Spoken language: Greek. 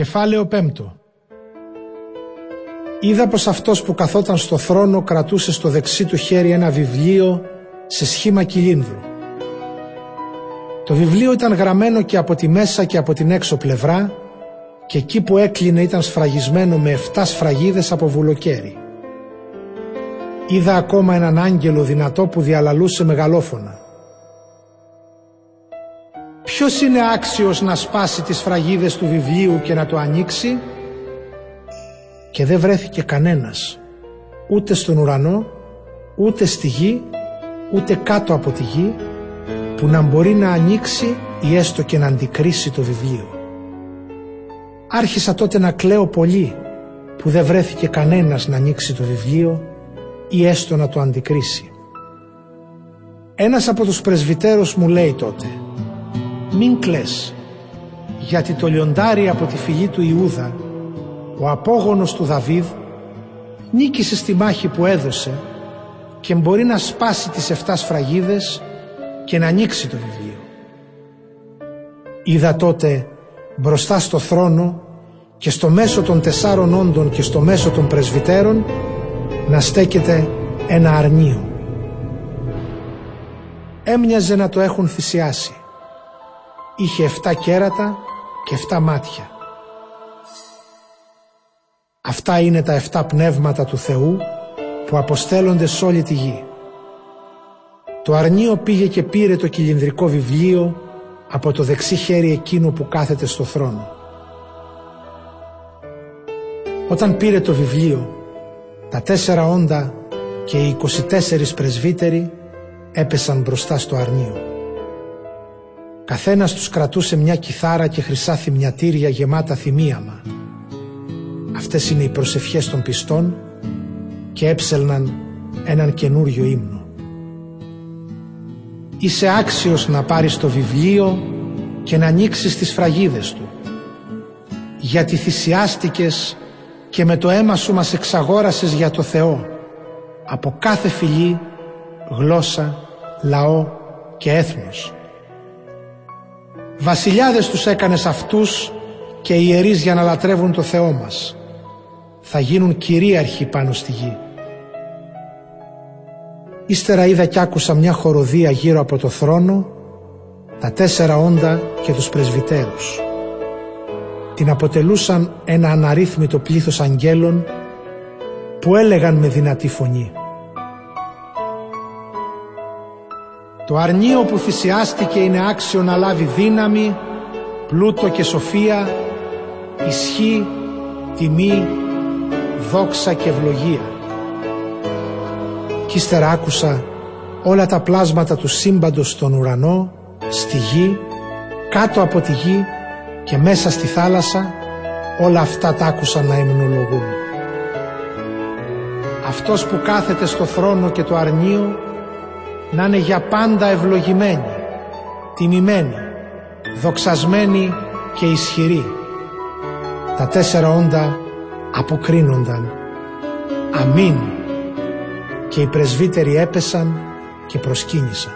Κεφάλαιο πέμπτο Είδα πως αυτός που καθόταν στο θρόνο κρατούσε στο δεξί του χέρι ένα βιβλίο σε σχήμα κυλίνδρου. Το βιβλίο ήταν γραμμένο και από τη μέσα και από την έξω πλευρά και εκεί που έκλεινε ήταν σφραγισμένο με 7 σφραγίδες από βουλοκαίρι. Είδα ακόμα έναν άγγελο δυνατό που διαλαλούσε μεγαλόφωνα. Ποιος είναι άξιος να σπάσει τις φραγίδες του βιβλίου και να το ανοίξει; Και δεν βρέθηκε κανένας ούτε στον ουρανό ούτε στη γη ούτε κάτω από τη γη που να μπορεί να ανοίξει ή έστω και να αντικρίσει το βιβλίο. Άρχισα τότε να κλαίω πολύ που δεν βρέθηκε κανένας να ανοίξει το βιβλίο ή έστω να το αντικρίσει. Ένας από τους πρεσβυτέρους μου λέει τότε «Μην κλαις, γιατί το λιοντάρι από τη φυλή του Ιούδα, ο απόγονος του Δαβίδ, νίκησε στη μάχη που έδωσε και μπορεί να σπάσει τις 7 σφραγίδες και να ανοίξει το βιβλίο. Είδα τότε μπροστά στο θρόνο και στο μέσο των τεσσάρων όντων και στο μέσο των πρεσβυτέρων να στέκεται ένα αρνίο. Έμοιαζε να το έχουν θυσιάσει. Είχε 7 κέρατα και 7 μάτια. Αυτά είναι τα 7 πνεύματα του Θεού που αποστέλλονται σε όλη τη γη. Το αρνίο πήγε και πήρε το κυλινδρικό βιβλίο από το δεξί χέρι εκείνο που κάθεται στο θρόνο. Όταν πήρε το βιβλίο, τα τέσσερα όντα και οι 24 πρεσβύτεροι έπεσαν μπροστά στο αρνίο. Καθένας τους κρατούσε μια κιθάρα και χρυσά θυμιατήρια γεμάτα θυμίαμα. Αυτές είναι οι προσευχές των πιστών και έψελναν έναν καινούριο ύμνο. Είσαι άξιος να πάρεις το βιβλίο και να ανοίξεις τις φραγίδες του γιατί θυσιάστηκες και με το αίμα σου μας εξαγόρασες για το Θεό από κάθε φυλή, γλώσσα, λαό και έθνος. Βασιλιάδες τους έκανες αυτούς και ιερείς για να λατρεύουν το Θεό μας. Θα γίνουν κυρίαρχοι πάνω στη γη. Ύστερα είδα κι άκουσα μια χοροδία γύρω από το θρόνο, τα τέσσερα όντα και τους πρεσβυτέρους. Την αποτελούσαν ένα αναρρύθμιτο πλήθος αγγέλων που έλεγαν με δυνατή φωνή. Το αρνίο που θυσιάστηκε είναι άξιο να λάβει δύναμη, πλούτο και σοφία, ισχύ, τιμή, δόξα και ευλογία. Κι ύστερα άκουσα όλα τα πλάσματα του σύμπαντος στον ουρανό, στη γη, κάτω από τη γη και μέσα στη θάλασσα όλα αυτά τα άκουσα να εμνολογούν. Αυτός που κάθεται στο θρόνο και το αρνίο να είναι για πάντα ευλογημένη, τιμημένη, δοξασμένη και ισχυρή. Τα τέσσερα όντα αποκρίνονταν. Αμήν. Και οι πρεσβύτεροι έπεσαν και προσκύνησαν.